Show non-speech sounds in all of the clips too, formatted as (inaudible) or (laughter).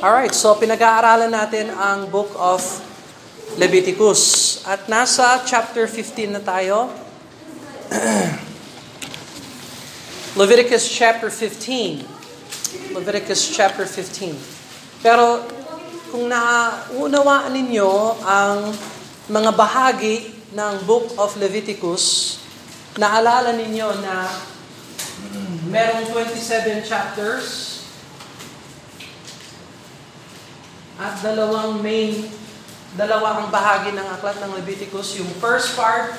Alright, so pinag-aaralan natin ang book of Leviticus. At nasa chapter 15 na tayo. (clears throat) Leviticus chapter 15. Leviticus chapter 15. Pero kung naunawaan ninyo ang mga bahagi ng book of Leviticus, naalala ninyo na merong 27 chapters at dalawang main, dalawa ang bahagi ng aklat ng Leviticus. Yung first part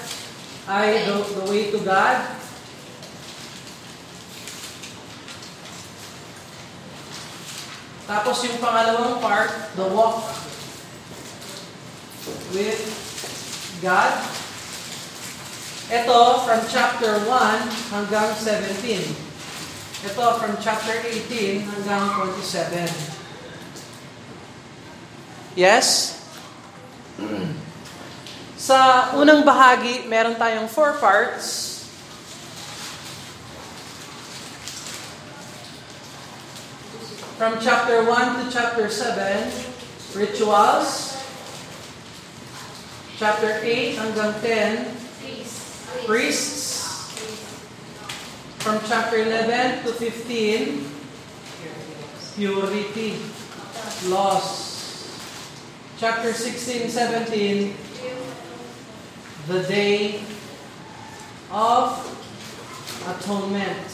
ay the, the way to God. Tapos yung pangalawang part, the walk with God. Ito from chapter 1 hanggang 17. Ito from chapter 18 hanggang 27. Yes? Sa unang bahagi, meron tayong four parts. From chapter 1 to chapter 7, rituals. Chapter 8 hanggang 10, priests. From chapter 11 to 15, purity, laws chapter 16, 17, the day of atonement.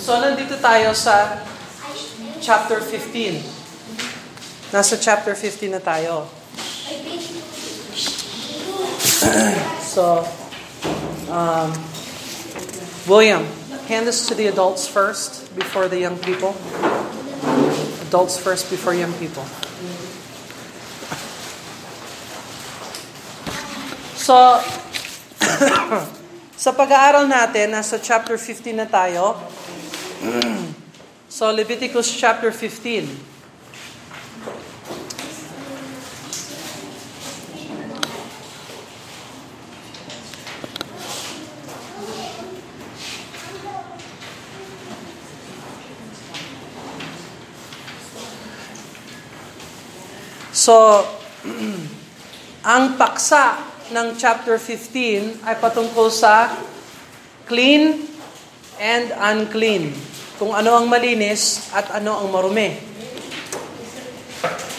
So, nandito tayo sa chapter 15. Nasa chapter 15 na tayo. so, um, William, hand this to the adults first before the young people. Adults first before young people. So, (coughs) sa pag-aaral natin, nasa chapter 15 na tayo. (coughs) so, Leviticus chapter 15. So, (clears throat) ang paksa ng chapter 15 ay patungkol sa clean and unclean. Kung ano ang malinis at ano ang marumi.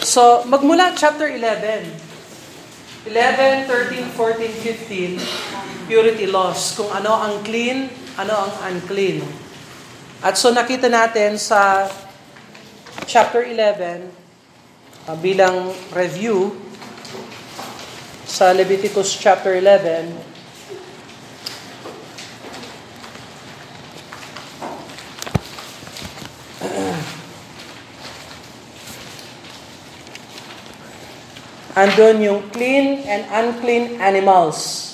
So, magmula chapter 11. 11, 13, 14, 15, purity laws. Kung ano ang clean, ano ang unclean. At so nakita natin sa chapter 11, uh, bilang review sa Leviticus chapter 11 (clears throat) andun yung clean and unclean animals.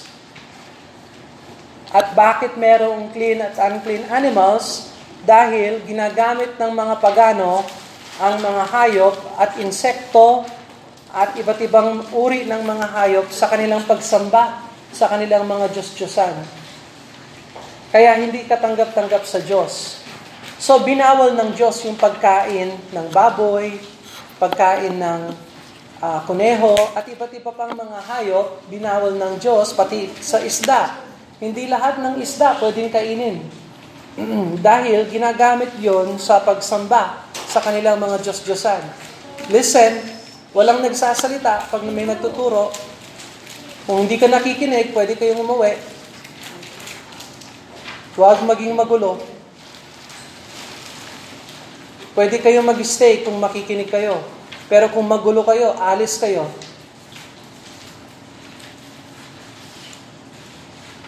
At bakit merong clean at unclean animals? Dahil ginagamit ng mga pagano ang mga hayop at insekto at iba't ibang uri ng mga hayop sa kanilang pagsamba sa kanilang mga Diyos-Diyosan. Kaya hindi katanggap-tanggap sa Diyos. So binawal ng Diyos yung pagkain ng baboy, pagkain ng uh, kuneho, at iba't iba pang mga hayop, binawal ng Diyos, pati sa isda. Hindi lahat ng isda pwedeng kainin. (clears throat) Dahil ginagamit yon sa pagsamba sa kanilang mga Diyos-Diyosan. Listen, walang nagsasalita pag may nagtuturo. Kung hindi ka nakikinig, pwede kayong umuwi. Huwag maging magulo. Pwede kayong mag-stay kung makikinig kayo. Pero kung magulo kayo, alis kayo.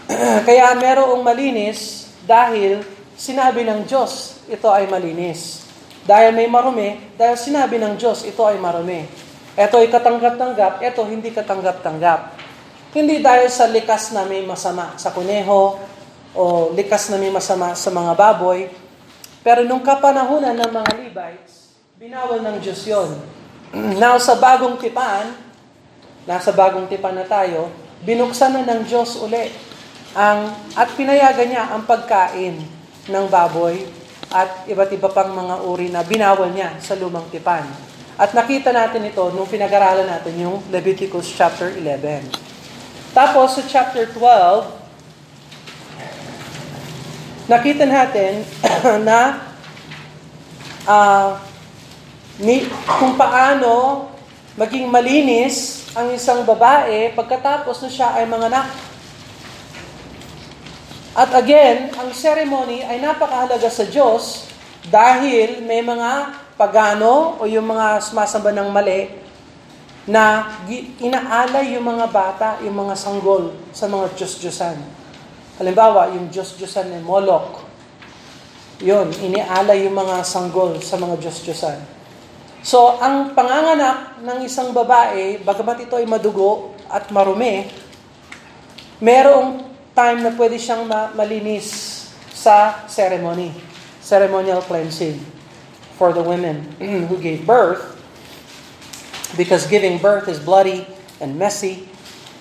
(clears throat) Kaya merong malinis dahil sinabi ng Diyos, ito ay malinis. Dahil may marumi, dahil sinabi ng Diyos, ito ay marumi. Ito ay katanggap-tanggap, ito hindi katanggap-tanggap. Hindi dahil sa likas na may masama sa kuneho, o likas na may masama sa mga baboy, pero nung kapanahunan ng mga Levites, binawal ng Diyos yon. (clears throat) Now, sa bagong tipan, nasa bagong tipan na tayo, binuksan na ng Diyos uli ang, at pinayagan niya ang pagkain ng baboy at iba't iba pang mga uri na binawal niya sa lumang tipan. At nakita natin ito nung pinag-aralan natin yung Leviticus chapter 11. Tapos sa chapter 12, nakita natin (clears throat) na uh, ni, kung paano maging malinis ang isang babae pagkatapos na siya ay manganak. At again, ang ceremony ay napakahalaga sa Diyos dahil may mga pagano o yung mga sumasamba ng mali na inaalay yung mga bata, yung mga sanggol sa mga Diyos-Diyosan. Halimbawa, yung Diyos-Diyosan ni Moloch. Yun, inialay yung mga sanggol sa mga Diyos-Diyosan. So, ang panganganak ng isang babae, bagamat ito ay madugo at marumi, merong time na pwede siyang malinis sa ceremony, ceremonial cleansing for the women (clears throat) who gave birth because giving birth is bloody and messy.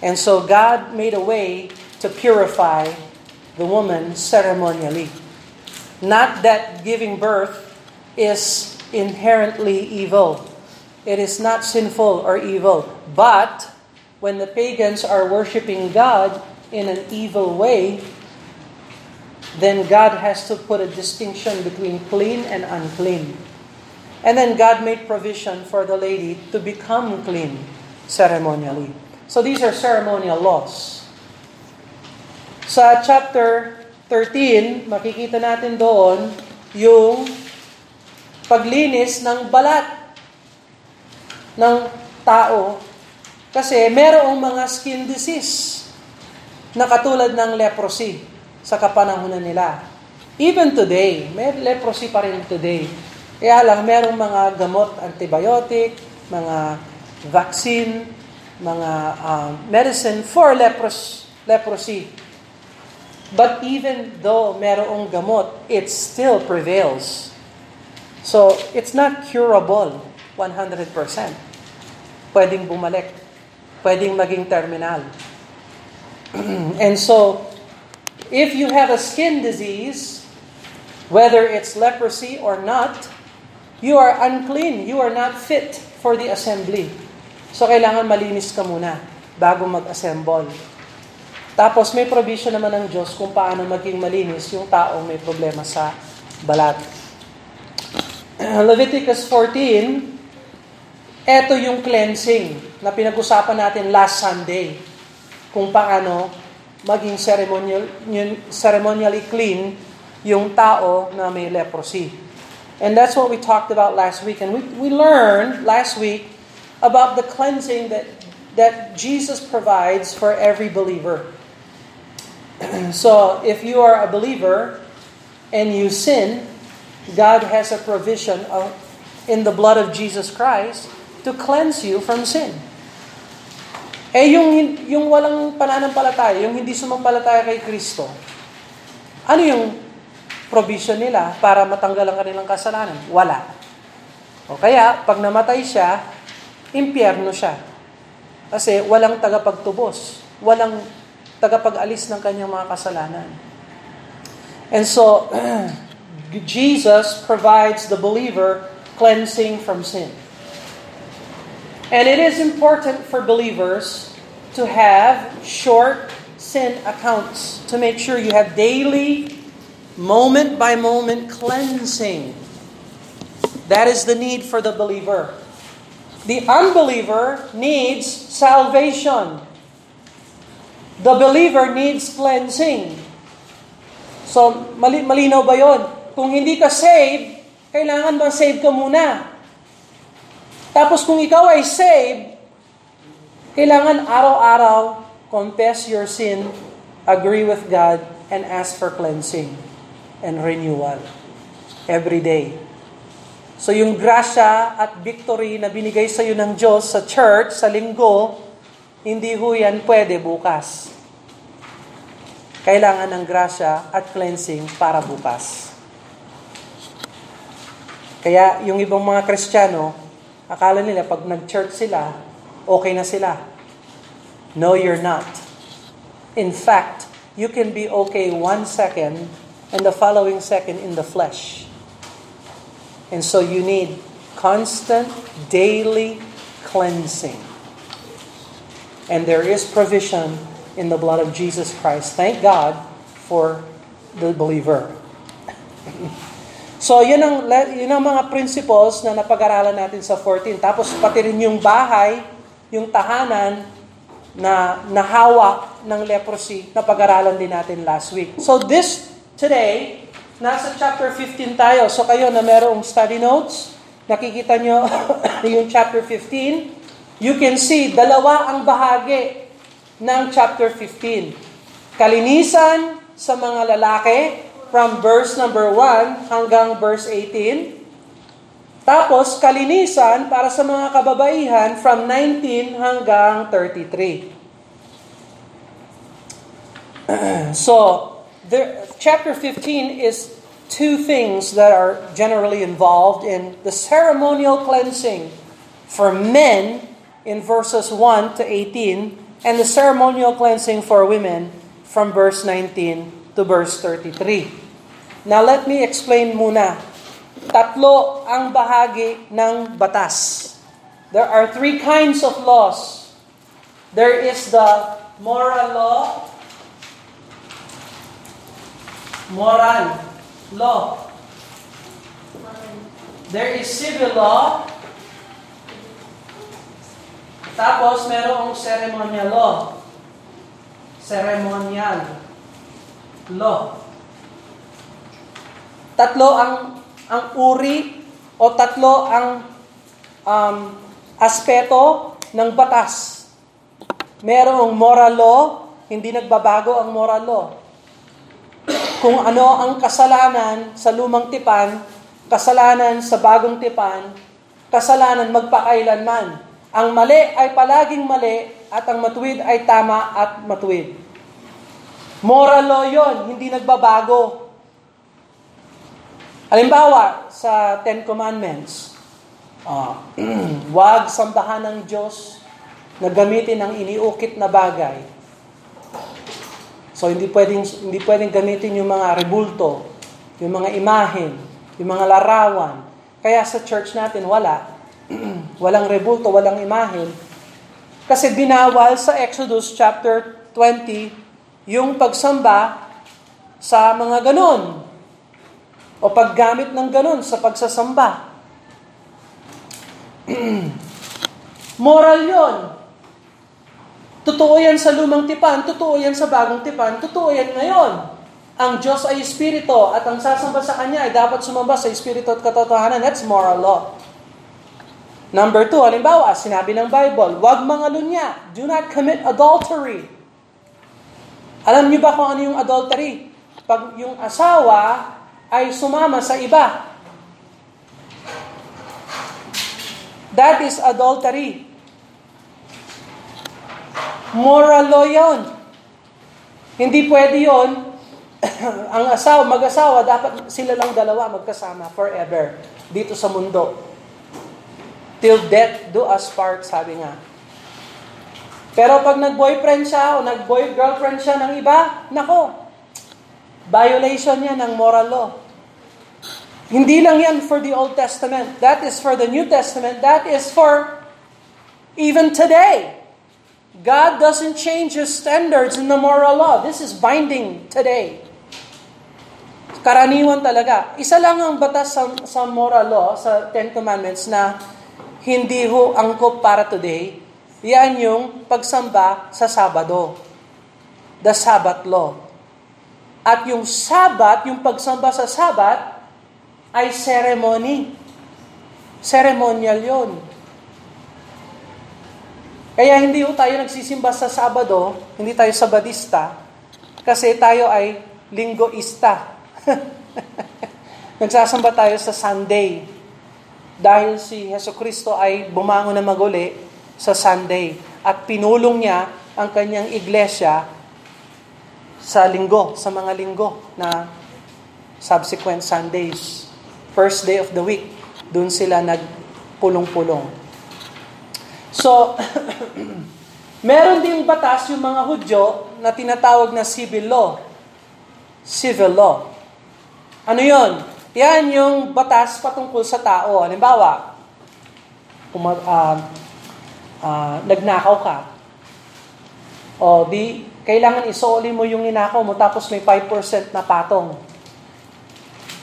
And so God made a way to purify the woman ceremonially. Not that giving birth is inherently evil. It is not sinful or evil. But when the pagans are worshiping God, in an evil way, then God has to put a distinction between clean and unclean. And then God made provision for the lady to become clean ceremonially. So these are ceremonial laws. Sa chapter 13, makikita natin doon yung paglinis ng balat ng tao kasi merong mga skin disease na katulad ng leprosy sa kapanahunan nila. Even today, may leprosy pa rin today. Kaya lang, merong mga gamot, antibiotic, mga vaccine, mga um, medicine for lepros, leprosy. But even though merong gamot, it still prevails. So, it's not curable 100%. Pwedeng bumalik. Pwedeng maging terminal. (clears throat) and so, if you have a skin disease, whether it's leprosy or not, you are unclean. You are not fit for the assembly. So, kailangan malinis ka muna bago mag-assemble. Tapos may provision naman ng Diyos kung paano maging malinis yung taong may problema sa balat. (clears throat) Leviticus 14, ito yung cleansing na pinag-usapan natin last Sunday kung paano maging ceremonial, ceremonially clean yung tao na may leprosy. And that's what we talked about last week. And we, we learned last week about the cleansing that, that Jesus provides for every believer. (clears throat) so if you are a believer and you sin, God has a provision of, in the blood of Jesus Christ to cleanse you from sin. Eh yung, yung walang pananampalataya, yung hindi sumampalataya kay Kristo, ano yung provision nila para matanggal ang kanilang kasalanan? Wala. O kaya, pag namatay siya, impyerno siya. Kasi walang tagapagtubos. Walang tagapag-alis ng kanyang mga kasalanan. And so, (clears throat) Jesus provides the believer cleansing from sin. And it is important for believers to have short sin accounts to make sure you have daily, moment by moment cleansing. That is the need for the believer. The unbeliever needs salvation. The believer needs cleansing. So, mali malinaw ba yon? Kung hindi ka saved, kailangan ba save ka muna? Tapos kung ikaw ay saved, kailangan araw-araw confess your sin, agree with God, and ask for cleansing and renewal every day. So yung grasya at victory na binigay sa iyo ng Diyos sa church, sa linggo, hindi ho yan pwede bukas. Kailangan ng grasya at cleansing para bukas. Kaya yung ibang mga Kristiyano, Akala nila pag nag-church sila, okay na sila. No, you're not. In fact, you can be okay one second and the following second in the flesh. And so you need constant, daily cleansing. And there is provision in the blood of Jesus Christ. Thank God for the believer. (laughs) so, yun ang, yun ang mga principles na napag-aralan natin sa 14. Tapos, pati rin yung bahay, yung tahanan, na nahawak ng leprosy na pag-aralan din natin last week. So this today, nasa chapter 15 tayo. So kayo na merong study notes, nakikita nyo (coughs) yung chapter 15, you can see dalawa ang bahagi ng chapter 15. Kalinisan sa mga lalaki from verse number 1 hanggang verse 18. Tapos, kalinisan para sa mga kababaihan from 19 hanggang 33. (clears throat) so, there, chapter 15 is two things that are generally involved in the ceremonial cleansing for men in verses 1 to 18 and the ceremonial cleansing for women from verse 19 to verse 33. Now let me explain muna Tatlo ang bahagi ng batas. There are three kinds of laws. There is the moral law, moral law. There is civil law. Tapos merong ceremonial law. Ceremonial law. Tatlo ang ang uri o tatlo ang um, aspeto ng batas. Merong moral law, hindi nagbabago ang moral law. Kung ano ang kasalanan sa lumang tipan, kasalanan sa bagong tipan, kasalanan magpakailanman. Ang mali ay palaging mali at ang matuwid ay tama at matuwid. Moral law yon, hindi nagbabago. Halimbawa, sa Ten Commandments, uh, (clears throat) wag sambahan ng Diyos na gamitin ang iniukit na bagay. So, hindi pwedeng, hindi pwedeng gamitin yung mga rebulto, yung mga imahen, yung mga larawan. Kaya sa church natin, wala. (clears throat) walang rebulto, walang imahen. Kasi binawal sa Exodus chapter 20 yung pagsamba sa mga ganon. O paggamit ng ganun sa pagsasamba. (clears throat) Moral yon. Totoo yan sa lumang tipan, totoo yan sa bagong tipan, totoo yan ngayon. Ang Diyos ay Espiritu at ang sasamba sa Kanya ay dapat sumamba sa Espiritu at katotohanan. That's moral law. Number two, halimbawa, sinabi ng Bible, huwag mangalunya. Do not commit adultery. Alam niyo ba kung ano yung adultery? Pag yung asawa ay sumama sa iba. That is adultery. Moral law yun. Hindi pwede yon (coughs) ang asawa, mag-asawa, dapat sila lang dalawa magkasama forever dito sa mundo. Till death do us part, sabi nga. Pero pag nag-boyfriend siya o nag-boy-girlfriend siya ng iba, nako, Violation yan ng moral law. Hindi lang yan for the Old Testament. That is for the New Testament. That is for even today. God doesn't change His standards in the moral law. This is binding today. Karaniwan talaga. Isa lang ang batas sa, sa moral law, sa Ten Commandments, na hindi ho angkop para today. Yan yung pagsamba sa Sabado. The Sabbath law. At yung Sabat, yung pagsamba sa Sabat, ay ceremony. Ceremonial yon. Kaya hindi ho tayo nagsisimba sa Sabado, hindi tayo Sabadista, kasi tayo ay linggoista. (laughs) Nagsasamba tayo sa Sunday. Dahil si Heso Kristo ay bumangon na maguli sa Sunday at pinulong niya ang kanyang iglesia sa linggo, sa mga linggo na subsequent Sundays. First day of the week, dun sila nagpulong-pulong. So, (clears throat) meron ding batas yung mga Hudyo na tinatawag na civil law. Civil law. Ano yon? Yan yung batas patungkol sa tao. Halimbawa, kung uh, uh, nagnakaw ka, o di, kailangan isoli mo yung ninakaw mo tapos may 5% na patong.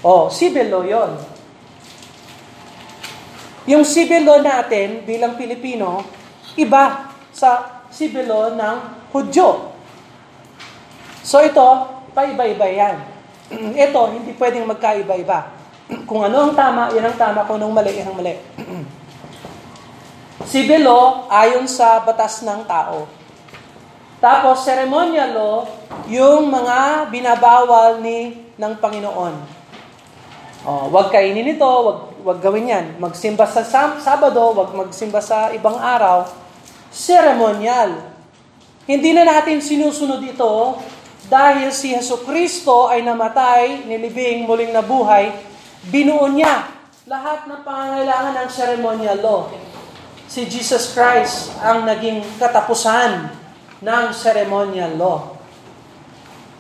O, civil law yun. Yung civil law natin bilang Pilipino, iba sa civil law ng Hudyo. So ito, paiba-iba yan. (clears throat) Ito, hindi pwedeng magkaiba-iba. (clears throat) Kung ano ang tama, yan ang tama. Kung anong mali, yan ang mali. (clears throat) Civil law, ayon sa batas ng tao. Tapos, ceremonial law, yung mga binabawal ni ng Panginoon. Oh, wag kainin ito, wag, wag gawin yan. Magsimba sa Sabado, wag magsimba sa ibang araw. Ceremonial. Hindi na natin sinusunod ito dahil si Yeso Kristo ay namatay, nilibing, muling nabuhay, binuo niya lahat ng pangangailangan ng ceremonial law. Si Jesus Christ ang naging katapusan ng ceremonial law.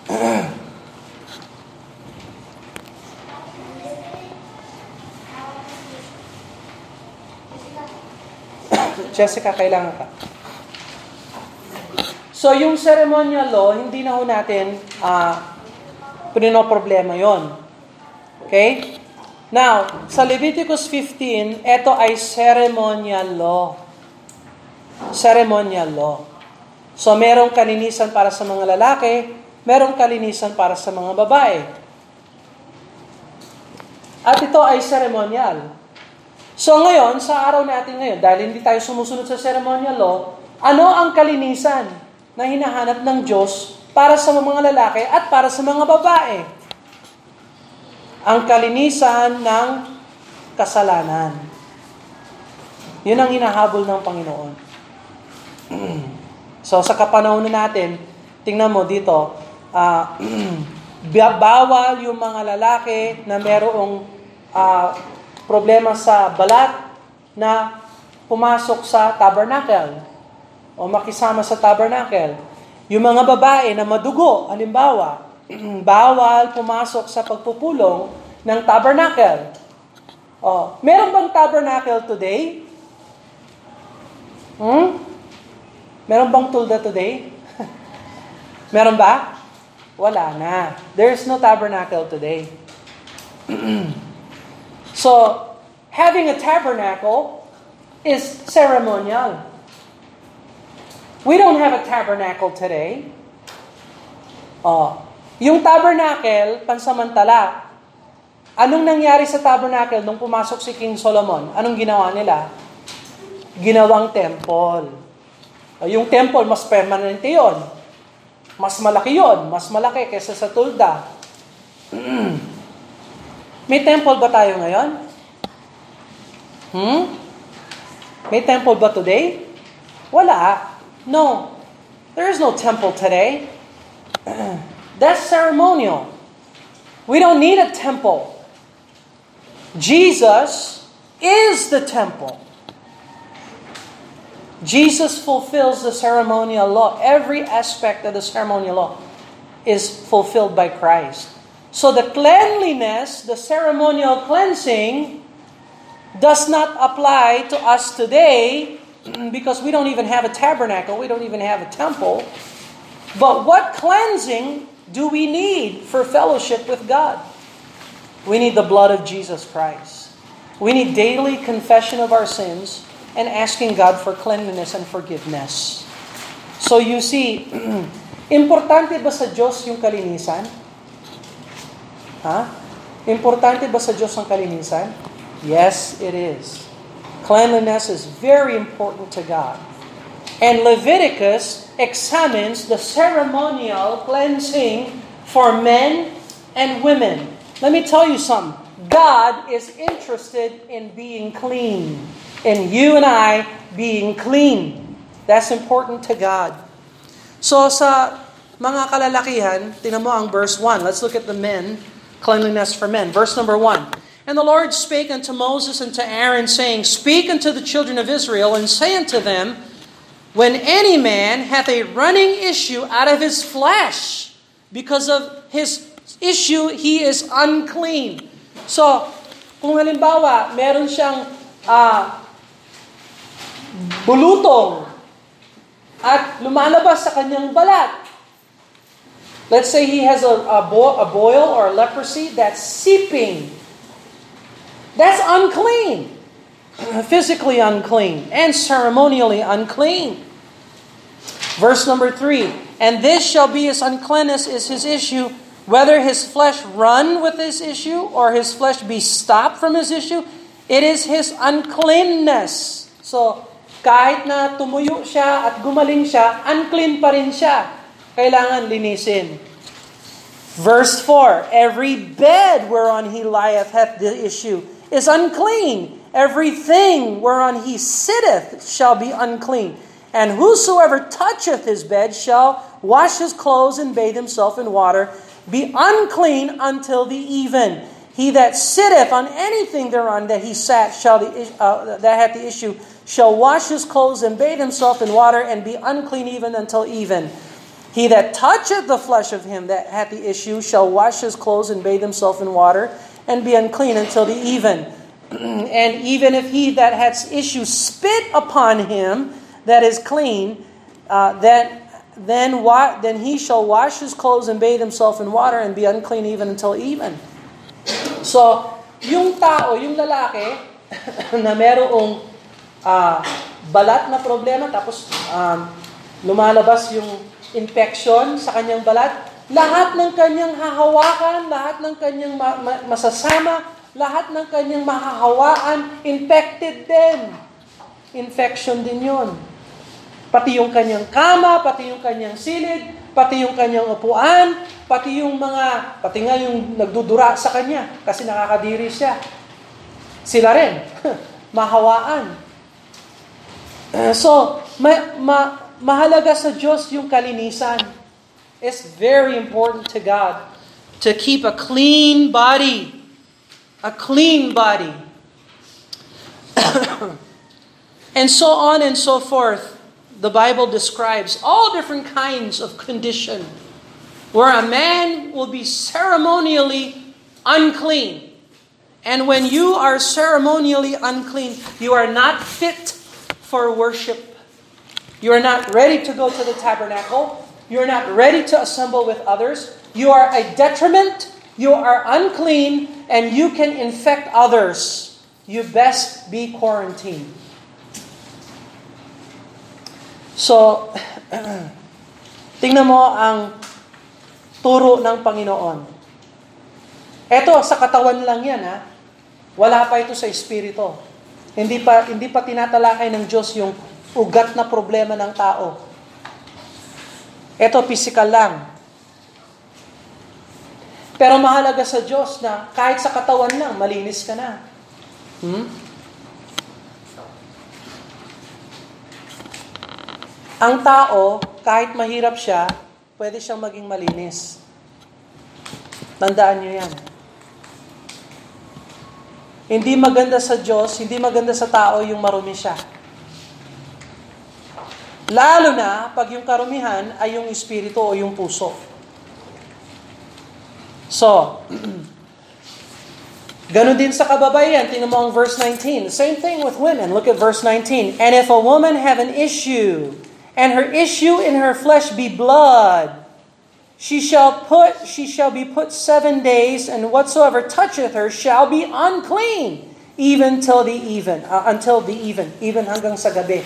(coughs) Jessica, kailangan ka. So yung ceremonial law, hindi na ho natin uh, problema yon. Okay? Now, sa Leviticus 15, ito ay ceremonial law. Ceremonial law. So merong kalinisan para sa mga lalaki, merong kalinisan para sa mga babae. At ito ay ceremonial. So ngayon, sa araw natin ngayon, dahil hindi tayo sumusunod sa ceremonial law, ano ang kalinisan? na hinahanap ng Diyos para sa mga lalaki at para sa mga babae. Ang kalinisan ng kasalanan. Yun ang hinahabol ng Panginoon. (clears throat) so sa kapanahon na natin, tingnan mo dito, (clears throat) uh, bawal yung mga lalaki na merong uh, problema sa balat na pumasok sa tabernacle o makisama sa tabernacle. Yung mga babae na madugo, halimbawa, bawal pumasok sa pagpupulong ng tabernacle. Oh, meron bang tabernacle today? Hmm? Meron bang tulda today? (laughs) meron ba? Wala na. There's no tabernacle today. (clears throat) so, having a tabernacle is ceremonial. We don't have a tabernacle today. Oh, yung tabernacle, pansamantala. Anong nangyari sa tabernacle nung pumasok si King Solomon? Anong ginawa nila? Ginawang temple. Oh, yung temple, mas permanente yon. Mas malaki yon, mas malaki kaysa sa tulda. (clears throat) May temple ba tayo ngayon? Hmm? May temple ba today? Wala. No, there is no temple today. (clears throat) That's ceremonial. We don't need a temple. Jesus is the temple. Jesus fulfills the ceremonial law. Every aspect of the ceremonial law is fulfilled by Christ. So the cleanliness, the ceremonial cleansing, does not apply to us today because we don't even have a tabernacle, we don't even have a temple. But what cleansing do we need for fellowship with God? We need the blood of Jesus Christ. We need daily confession of our sins and asking God for cleanliness and forgiveness. So you see, (clears throat) importante ba sa Diyos yung kalinisan? Ha? Importante ba sa Diyos ang kalinisan? Yes, it is. Cleanliness is very important to God. And Leviticus examines the ceremonial cleansing for men and women. Let me tell you something. God is interested in being clean, in you and I being clean. That's important to God. So sa mga kalalakihan, tingnan mo ang verse 1. Let's look at the men, cleanliness for men. Verse number 1. And the Lord spake unto Moses and to Aaron, saying, Speak unto the children of Israel, and say unto them, When any man hath a running issue out of his flesh, because of his issue he is unclean. So, kung halimbawa, meron siyang uh, bulutong at lumalabas sa kanyang balat, let's say he has a, a, bo- a boil or a leprosy that's seeping, that's unclean. Physically unclean and ceremonially unclean. Verse number three, and this shall be his uncleanness is his issue, whether his flesh run with his issue or his flesh be stopped from his issue, it is his uncleanness. So, kahit na tumuyo siya at gumaling siya, unclean pa rin siya. Kailangan linisin. Verse 4, Every bed whereon he lieth hath the issue is unclean. Everything whereon he sitteth shall be unclean. And whosoever toucheth his bed shall wash his clothes and bathe himself in water, be unclean until the even. He that sitteth on anything thereon that he sat shall the, uh, that hath the issue shall wash his clothes and bathe himself in water and be unclean even until even. He that toucheth the flesh of him that hath the issue shall wash his clothes and bathe himself in water and be unclean until the even. (clears throat) and even if he that hath issue spit upon him, that is clean, uh, then then wa- then he shall wash his clothes and bathe himself in water and be unclean even until even. So, yung tao, yung lalaki (clears throat) na merong uh, balat na problema tapos um, lumalabas yung infection sa kanyang balat, lahat ng kanyang hahawakan, lahat ng kanyang ma- ma- masasama, lahat ng kanyang mahahawaan, infected din. Infection din yon. Pati yung kanyang kama, pati yung kanyang silid, pati yung kanyang upuan, pati yung mga, pati nga yung nagdudura sa kanya kasi nakakadiri siya. Sila rin, (laughs) mahawaan. (clears throat) So, ma, ma, mahalaga sa Diyos yung kalinisan. It's very important to God to keep a clean body. A clean body. (coughs) and so on and so forth the Bible describes all different kinds of condition where a man will be ceremonially unclean. And when you are ceremonially unclean, you are not fit for worship. You are not ready to go to the tabernacle. You're not ready to assemble with others. You are a detriment. You are unclean and you can infect others. You best be quarantined. So, (clears throat) tingnan mo ang turo ng Panginoon. Ito, sa katawan lang yan, ha? Wala pa ito sa espiritu. Hindi pa, hindi pa tinatalakay ng Diyos yung ugat na problema ng tao. Ito, physical lang. Pero mahalaga sa Diyos na kahit sa katawan lang, malinis ka na. Hmm? Ang tao, kahit mahirap siya, pwede siyang maging malinis. Tandaan niyo yan. Hindi maganda sa Diyos, hindi maganda sa tao yung marumi siya. Lalo na pag yung karumihan ay yung espiritu o yung puso. So, (clears throat) Ganon din sa kababayan. Tingnan mo ang verse 19. The same thing with women. Look at verse 19. And if a woman have an issue and her issue in her flesh be blood, she shall put she shall be put seven days, and whatsoever toucheth her shall be unclean, even till the even, uh, until the even, even hanggang sa gabi.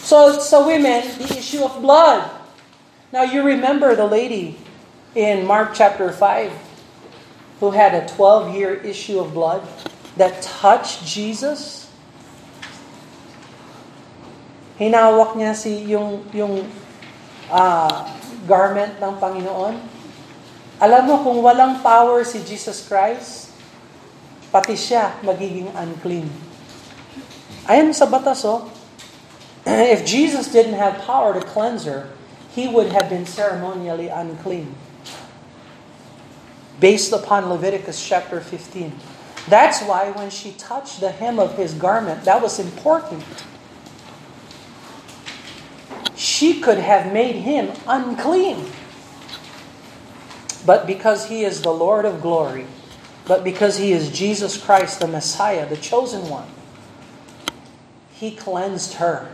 So so women, the issue of blood. Now you remember the lady in Mark chapter 5 who had a 12-year issue of blood that touched Jesus? Hinawak niya si yung yung uh, garment ng Panginoon. Alam mo kung walang power si Jesus Christ, pati siya magiging unclean. Ayan sa batas oh. (clears throat) If Jesus didn't have power to cleanse her, he would have been ceremonially unclean. Based upon Leviticus chapter 15. That's why when she touched the hem of his garment, that was important she could have made him unclean. But because he is the Lord of glory, But because he is Jesus Christ, the Messiah, the chosen one, he cleansed her.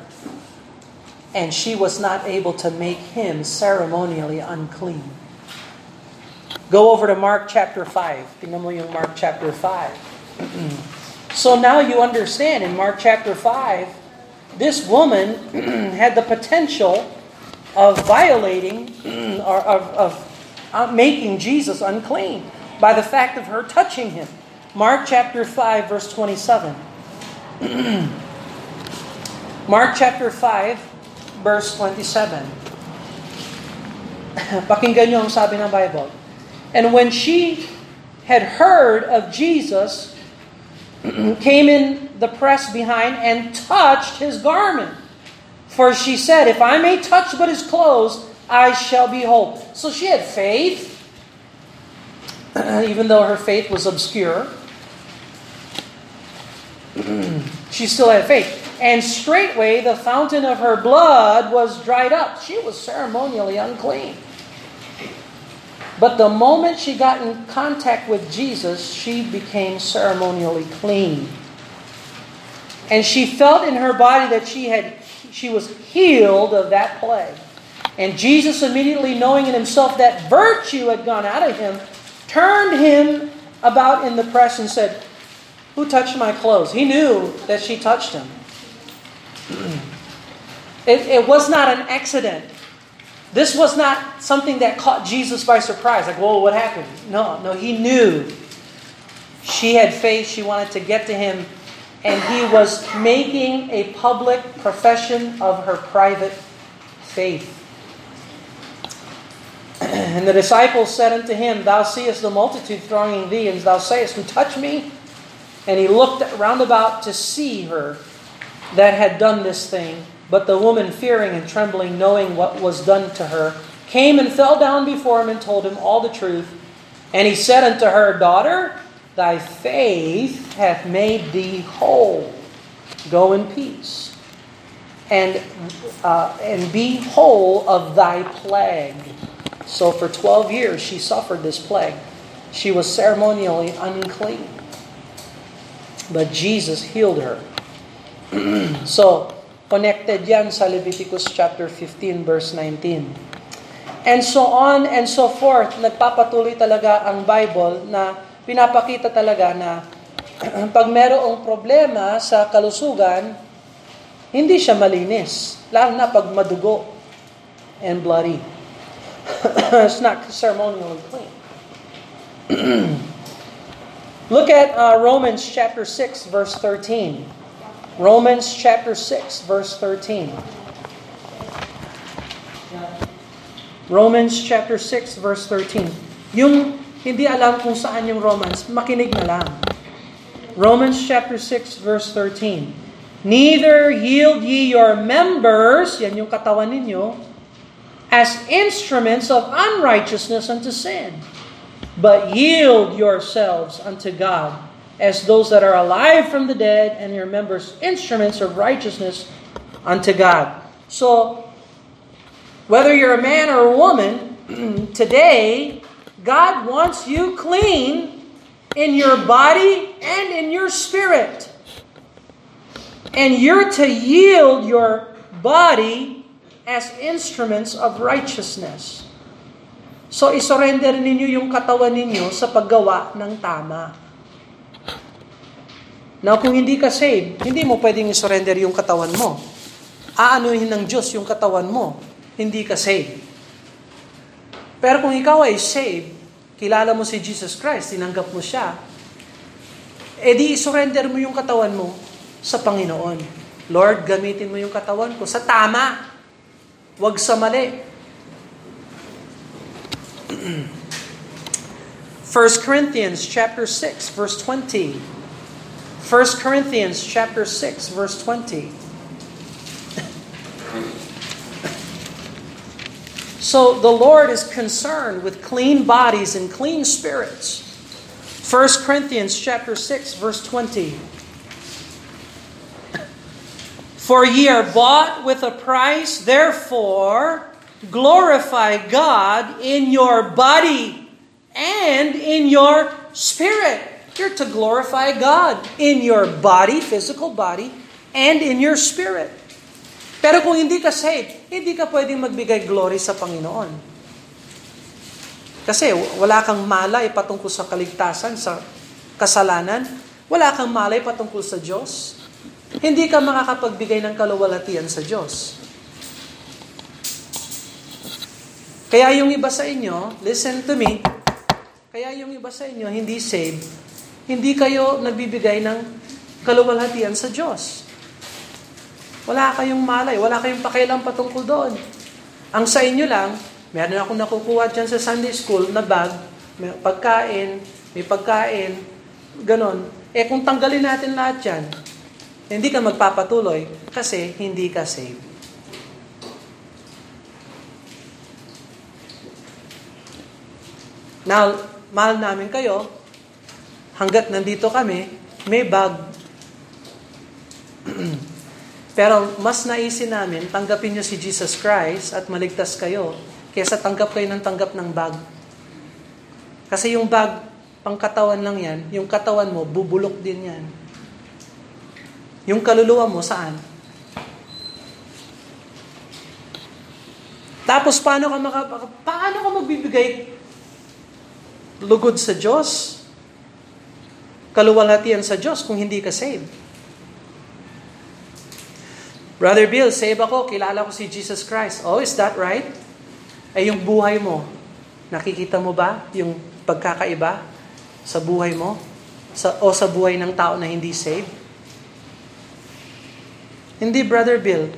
And she was not able to make him ceremonially unclean. Go over to Mark chapter 5. Tingnan mo yung Mark chapter 5. (clears throat) so now you understand in Mark chapter 5, this woman (clears throat) had the potential of violating (clears throat) or of, of uh, making Jesus unclean by the fact of her touching him. Mark chapter 5, verse 27. Mark chapter 5, verse 27. Pakinggan niyo ang sabi ng Bible. And when she had heard of Jesus, (clears throat) came in the press behind and touched his garment. For she said, If I may touch but his clothes, I shall be whole. So she had faith, (clears throat) even though her faith was obscure. (clears throat) she still had faith. And straightway the fountain of her blood was dried up. She was ceremonially unclean. But the moment she got in contact with Jesus, she became ceremonially clean. And she felt in her body that she had she was healed of that plague. And Jesus immediately knowing in himself that virtue had gone out of him, turned him about in the press and said, Who touched my clothes? He knew that she touched him. (clears throat) It, it was not an accident. This was not something that caught Jesus by surprise, like, whoa, what happened? No, no, he knew. She had faith, she wanted to get to him, and he was making a public profession of her private faith. (clears throat) And the disciples said unto him, Thou seest the multitude thronging thee, and thou sayest, Who me? And he looked round about to see her that had done this thing. But the woman, fearing and trembling, knowing what was done to her, came and fell down before him and told him all the truth. And he said unto her, Daughter, thy faith hath made thee whole. Go in peace, and uh, and be whole of thy plague. So for twelve years she suffered this plague. She was ceremonially unclean, but Jesus healed her. (clears throat) so Connected yan sa Leviticus chapter 15 verse 19. And so on and so forth. Nagpapatuloy talaga ang Bible na pinapakita talaga na (clears throat) pag merong problema sa kalusugan, hindi siya malinis. Lalo na pag madugo and bloody. (clears throat) It's not ceremonially clean. (clears throat) Look at uh, Romans chapter 6 verse 13. Romans chapter 6, verse 13. Romans chapter 6, verse 13. Yung hindi alam kung saan yung Romans, makinig na lang. Romans chapter 6, verse 13. Neither yield ye your members, yan yung katawan ninyo, as instruments of unrighteousness unto sin, but yield yourselves unto God as those that are alive from the dead, and your members instruments of righteousness unto God. So, whether you're a man or a woman, (clears throat) today, God wants you clean in your body and in your spirit. And you're to yield your body as instruments of righteousness. So, isurrender ninyo yung katawan ninyo sa paggawa ng tama. Now, kung hindi ka saved, hindi mo pwedeng surrender yung katawan mo. Aanuhin ng Diyos yung katawan mo. Hindi ka saved. Pero kung ikaw ay saved, kilala mo si Jesus Christ, tinanggap mo siya, edi surrender mo yung katawan mo sa Panginoon. Lord, gamitin mo yung katawan ko sa tama. Huwag sa mali. (clears throat) 1 Corinthians chapter 6 verse 20. 1 Corinthians chapter 6 verse 20. so the Lord is concerned with clean bodies and clean spirits. 1 Corinthians chapter 6 verse 20. For ye are bought with a price, therefore glorify God in your body and in your spirit. You're to glorify God in your body, physical body, and in your spirit. Pero kung hindi ka saved, hindi ka pwedeng magbigay glory sa Panginoon. Kasi wala kang malay patungkol sa kaligtasan, sa kasalanan. Wala kang malay patungkol sa Diyos. Hindi ka makakapagbigay ng kaluwalhatian sa Diyos. Kaya yung iba sa inyo, listen to me, kaya yung iba sa inyo hindi saved, hindi kayo nagbibigay ng kaluwalhatian sa Diyos. Wala kayong malay, wala kayong pakialam patungkol doon. Ang sa inyo lang, meron akong nakukuha dyan sa Sunday School na bag, may pagkain, may pagkain, ganon. Eh kung tanggalin natin lahat yan, hindi ka magpapatuloy kasi hindi ka saved. Now, mahal namin kayo, hanggat nandito kami, may bag. (clears throat) Pero mas naisin namin, tanggapin nyo si Jesus Christ at maligtas kayo, kaysa tanggap kayo ng tanggap ng bag. Kasi yung bag, pangkatawan lang yan, yung katawan mo, bubulok din yan. Yung kaluluwa mo, saan? Tapos paano ka maka, paano ka magbibigay lugod sa Diyos? Kaluwalhatian sa Diyos kung hindi ka saved. Brother Bill, save ako, kilala ko si Jesus Christ. Oh, is that right? Ay yung buhay mo, nakikita mo ba yung pagkakaiba sa buhay mo? Sa, o sa buhay ng tao na hindi saved? Hindi, Brother Bill.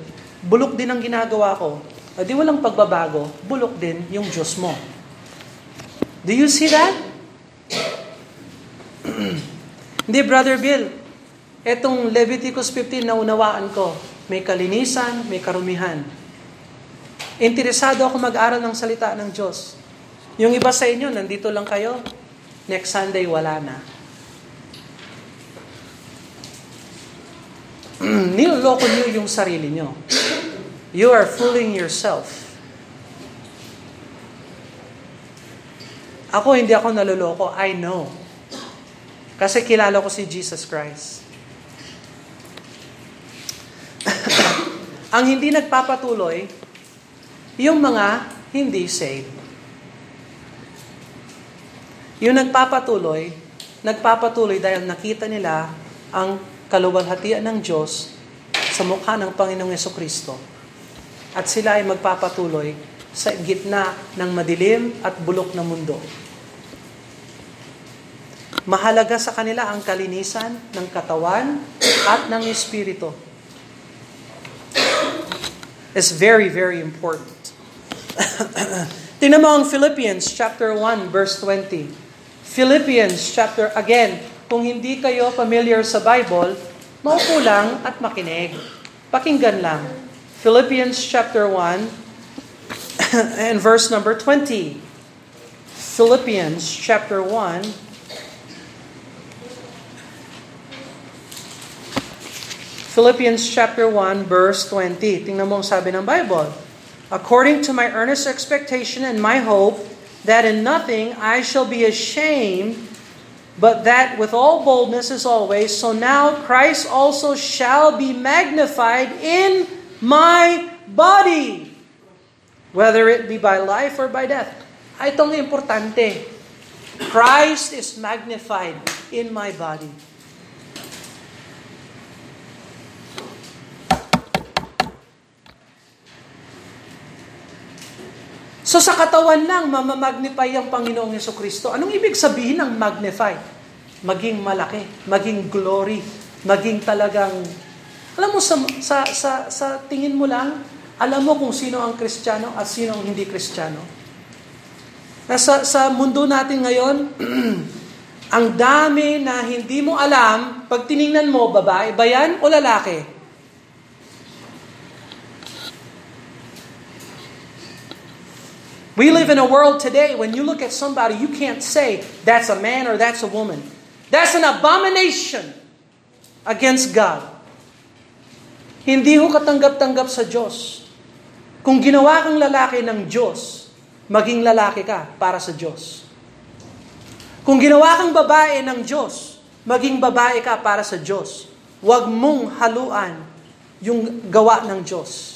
Bulok din ang ginagawa ko. O di walang pagbabago, bulok din yung Diyos mo. Do you see that? (clears throat) Hindi, Brother Bill. Etong Leviticus 15 na unawaan ko, may kalinisan, may karumihan. Interesado ako mag-aral ng salita ng Diyos. Yung iba sa inyo, nandito lang kayo. Next Sunday, wala na. (clears throat) Niloloko niyo yung sarili niyo. You are fooling yourself. Ako, hindi ako naloloko. I know. Kasi kilala ko si Jesus Christ. (coughs) Ang hindi nagpapatuloy, yung mga hindi saved. Yung nagpapatuloy, nagpapatuloy dahil nakita nila ang kaluwalhatian ng Diyos sa mukha ng Panginoong Yeso Kristo. At sila ay magpapatuloy sa gitna ng madilim at bulok na mundo. Mahalaga sa kanila ang kalinisan ng katawan at ng espiritu is very, very important. (clears throat) Tingnan mo ang Philippians chapter 1 verse 20. Philippians chapter, again, kung hindi kayo familiar sa Bible, maupo lang at makinig. Pakinggan lang. Philippians chapter 1 (clears throat) and verse number 20. Philippians chapter 1 Philippians chapter 1 verse 20. Tingnan mo ang sabi ng Bible. According to my earnest expectation and my hope that in nothing I shall be ashamed, but that with all boldness as always, so now Christ also shall be magnified in my body, whether it be by life or by death. Ay, itong importante. Christ is magnified in my body. So sa katawan lang, mamamagnify ang Panginoong Yeso Kristo. Anong ibig sabihin ng magnify? Maging malaki, maging glory, maging talagang... Alam mo, sa, sa, sa, sa tingin mo lang, alam mo kung sino ang Kristiyano at sino ang hindi Kristiyano. Sa, sa mundo natin ngayon, (clears throat) ang dami na hindi mo alam, pag tiningnan mo, babae ba yan o lalaki? We live in a world today when you look at somebody, you can't say that's a man or that's a woman. That's an abomination against God. Hindi ho katanggap-tanggap sa Diyos. Kung ginawa kang lalaki ng Diyos, maging lalaki ka para sa Diyos. Kung ginawa kang babae ng Diyos, maging babae ka para sa Diyos. Huwag mong haluan yung gawa ng Diyos.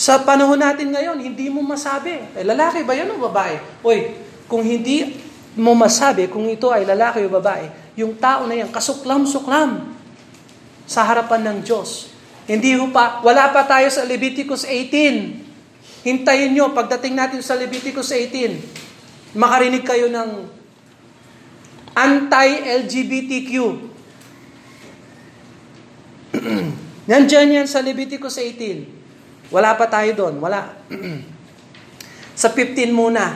Sa panahon natin ngayon, hindi mo masabi, eh, lalaki ba yan o babae? Uy, kung hindi mo masabi kung ito ay lalaki o babae, yung tao na yan, kasuklam-suklam sa harapan ng Diyos. Hindi ho pa, wala pa tayo sa Leviticus 18. Hintayin nyo, pagdating natin sa Leviticus 18, makarinig kayo ng anti-LGBTQ. (clears throat) Nandyan yan sa Leviticus 18. Wala pa tayo doon, wala. (clears throat) sa 15 muna,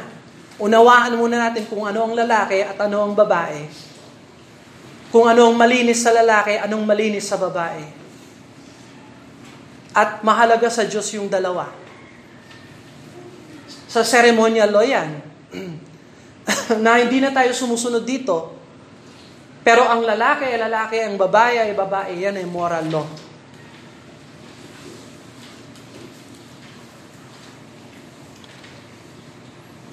unawaan muna natin kung ano ang lalaki at ano ang babae. Kung ano ang malinis sa lalaki, anong malinis sa babae. At mahalaga sa Diyos yung dalawa. Sa ceremonial law yan, (clears throat) na hindi na tayo sumusunod dito, pero ang lalaki ay lalaki, ang babae ay babae, yan ay moral law.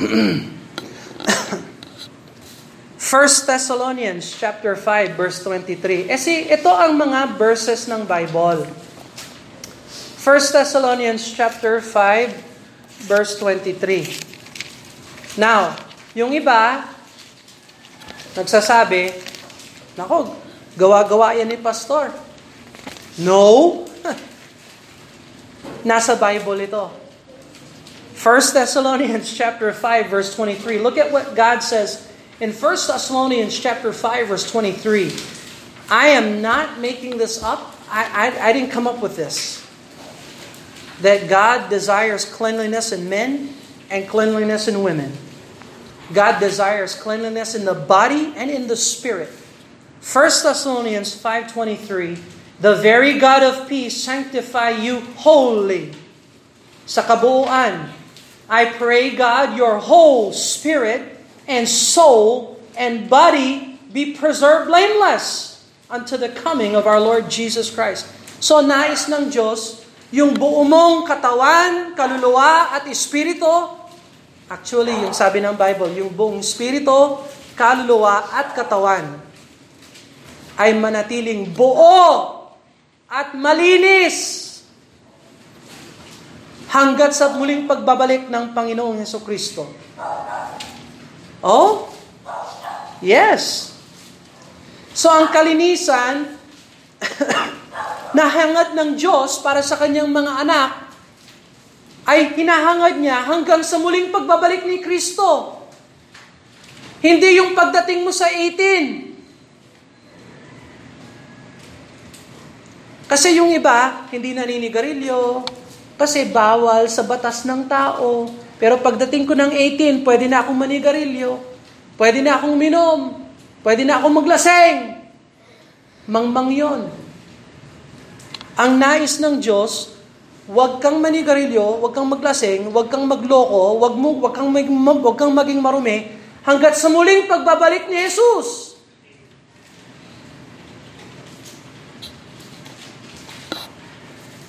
(coughs) First Thessalonians chapter 5 verse 23. Eh si ito ang mga verses ng Bible. First Thessalonians chapter 5 verse 23. Now, yung iba nagsasabi, nako, gawa-gawa yan ni pastor. No. (laughs) Nasa Bible ito. 1 Thessalonians chapter 5 verse 23. Look at what God says in 1 Thessalonians chapter 5 verse 23. I am not making this up. I, I, I didn't come up with this. That God desires cleanliness in men and cleanliness in women. God desires cleanliness in the body and in the spirit. 1 Thessalonians 5.23 The very God of peace sanctify you wholly. Sa kabuuan, I pray God your whole spirit and soul and body be preserved blameless unto the coming of our Lord Jesus Christ. So nais ng Diyos, yung buo mong katawan, kaluluwa at espiritu, actually yung sabi ng Bible, yung buong espiritu, kaluluwa at katawan ay manatiling buo at malinis hanggat sa muling pagbabalik ng Panginoong Heso Kristo. Oh? Yes. So ang kalinisan (coughs) nahangad ng Diyos para sa kanyang mga anak ay hinahangad niya hanggang sa muling pagbabalik ni Kristo. Hindi yung pagdating mo sa 18. Kasi yung iba, hindi naninigarilyo, kasi bawal sa batas ng tao. Pero pagdating ko ng 18, pwede na akong manigarilyo, pwede na akong minom, pwede na akong maglaseng. Mangmang yon. Ang nais ng Diyos, huwag kang manigarilyo, huwag kang maglaseng, huwag kang magloko, huwag, mo, huwag, kang, huwag kang maging marumi, hanggat sa muling pagbabalik ni Jesus.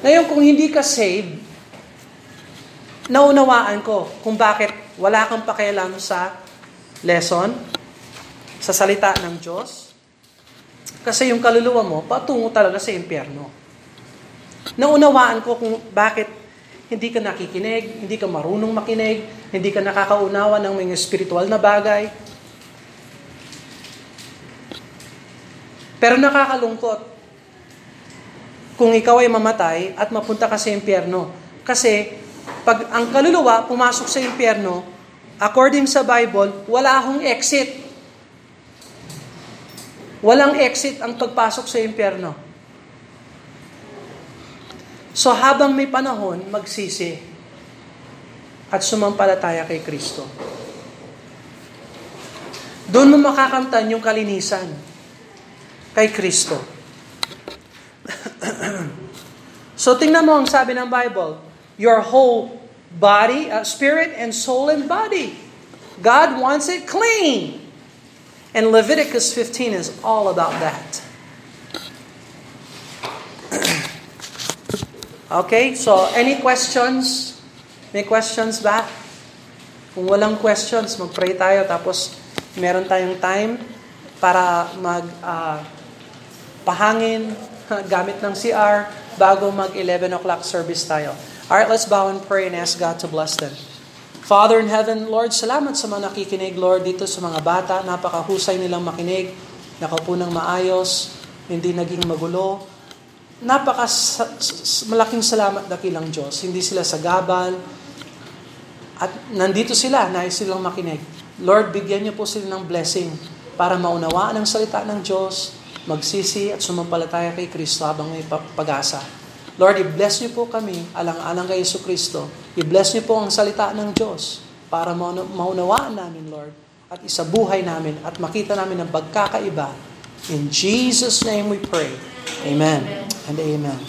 Ngayon, kung hindi ka saved, naunawaan ko kung bakit wala kang pakialam sa lesson, sa salita ng Diyos. Kasi yung kaluluwa mo, patungo talaga sa impyerno. Naunawaan ko kung bakit hindi ka nakikinig, hindi ka marunong makinig, hindi ka nakakaunawa ng mga spiritual na bagay. Pero nakakalungkot kung ikaw ay mamatay at mapunta ka sa impyerno. Kasi pag ang kaluluwa pumasok sa impyerno, according sa Bible, wala akong exit. Walang exit ang pagpasok sa impyerno. So habang may panahon, magsisi at sumampalataya kay Kristo. Doon mo makakamtan yung kalinisan kay Kristo. (clears throat) so tingnan mo ang sabi ng Bible, your whole body, uh, spirit and soul and body. God wants it clean. And Leviticus 15 is all about that. (clears throat) okay, so any questions? May questions ba? Kung walang questions, mag-pray tayo tapos meron tayong time para mag uh, pahangin (laughs) gamit ng CR bago mag 11 o'clock service tayo. Alright, let's bow and pray and ask God to bless them. Father in heaven, Lord, salamat sa mga nakikinig, Lord, dito sa mga bata. Napakahusay nilang makinig. Nakaupo ng maayos, hindi naging magulo. Napaka malaking salamat dakilang Diyos. Hindi sila sa gabal. At nandito sila, nais silang makinig. Lord, bigyan niyo po sila ng blessing para maunawaan ang salita ng Diyos, magsisi at sumampalataya kay Kristo habang may pag-asa. Lord, i-bless niyo po kami alang-alang kay Yesu Kristo. I-bless niyo po ang salita ng Diyos para maunawaan namin, Lord, at isabuhay namin at makita namin ang pagkakaiba. In Jesus' name we pray. Amen and amen.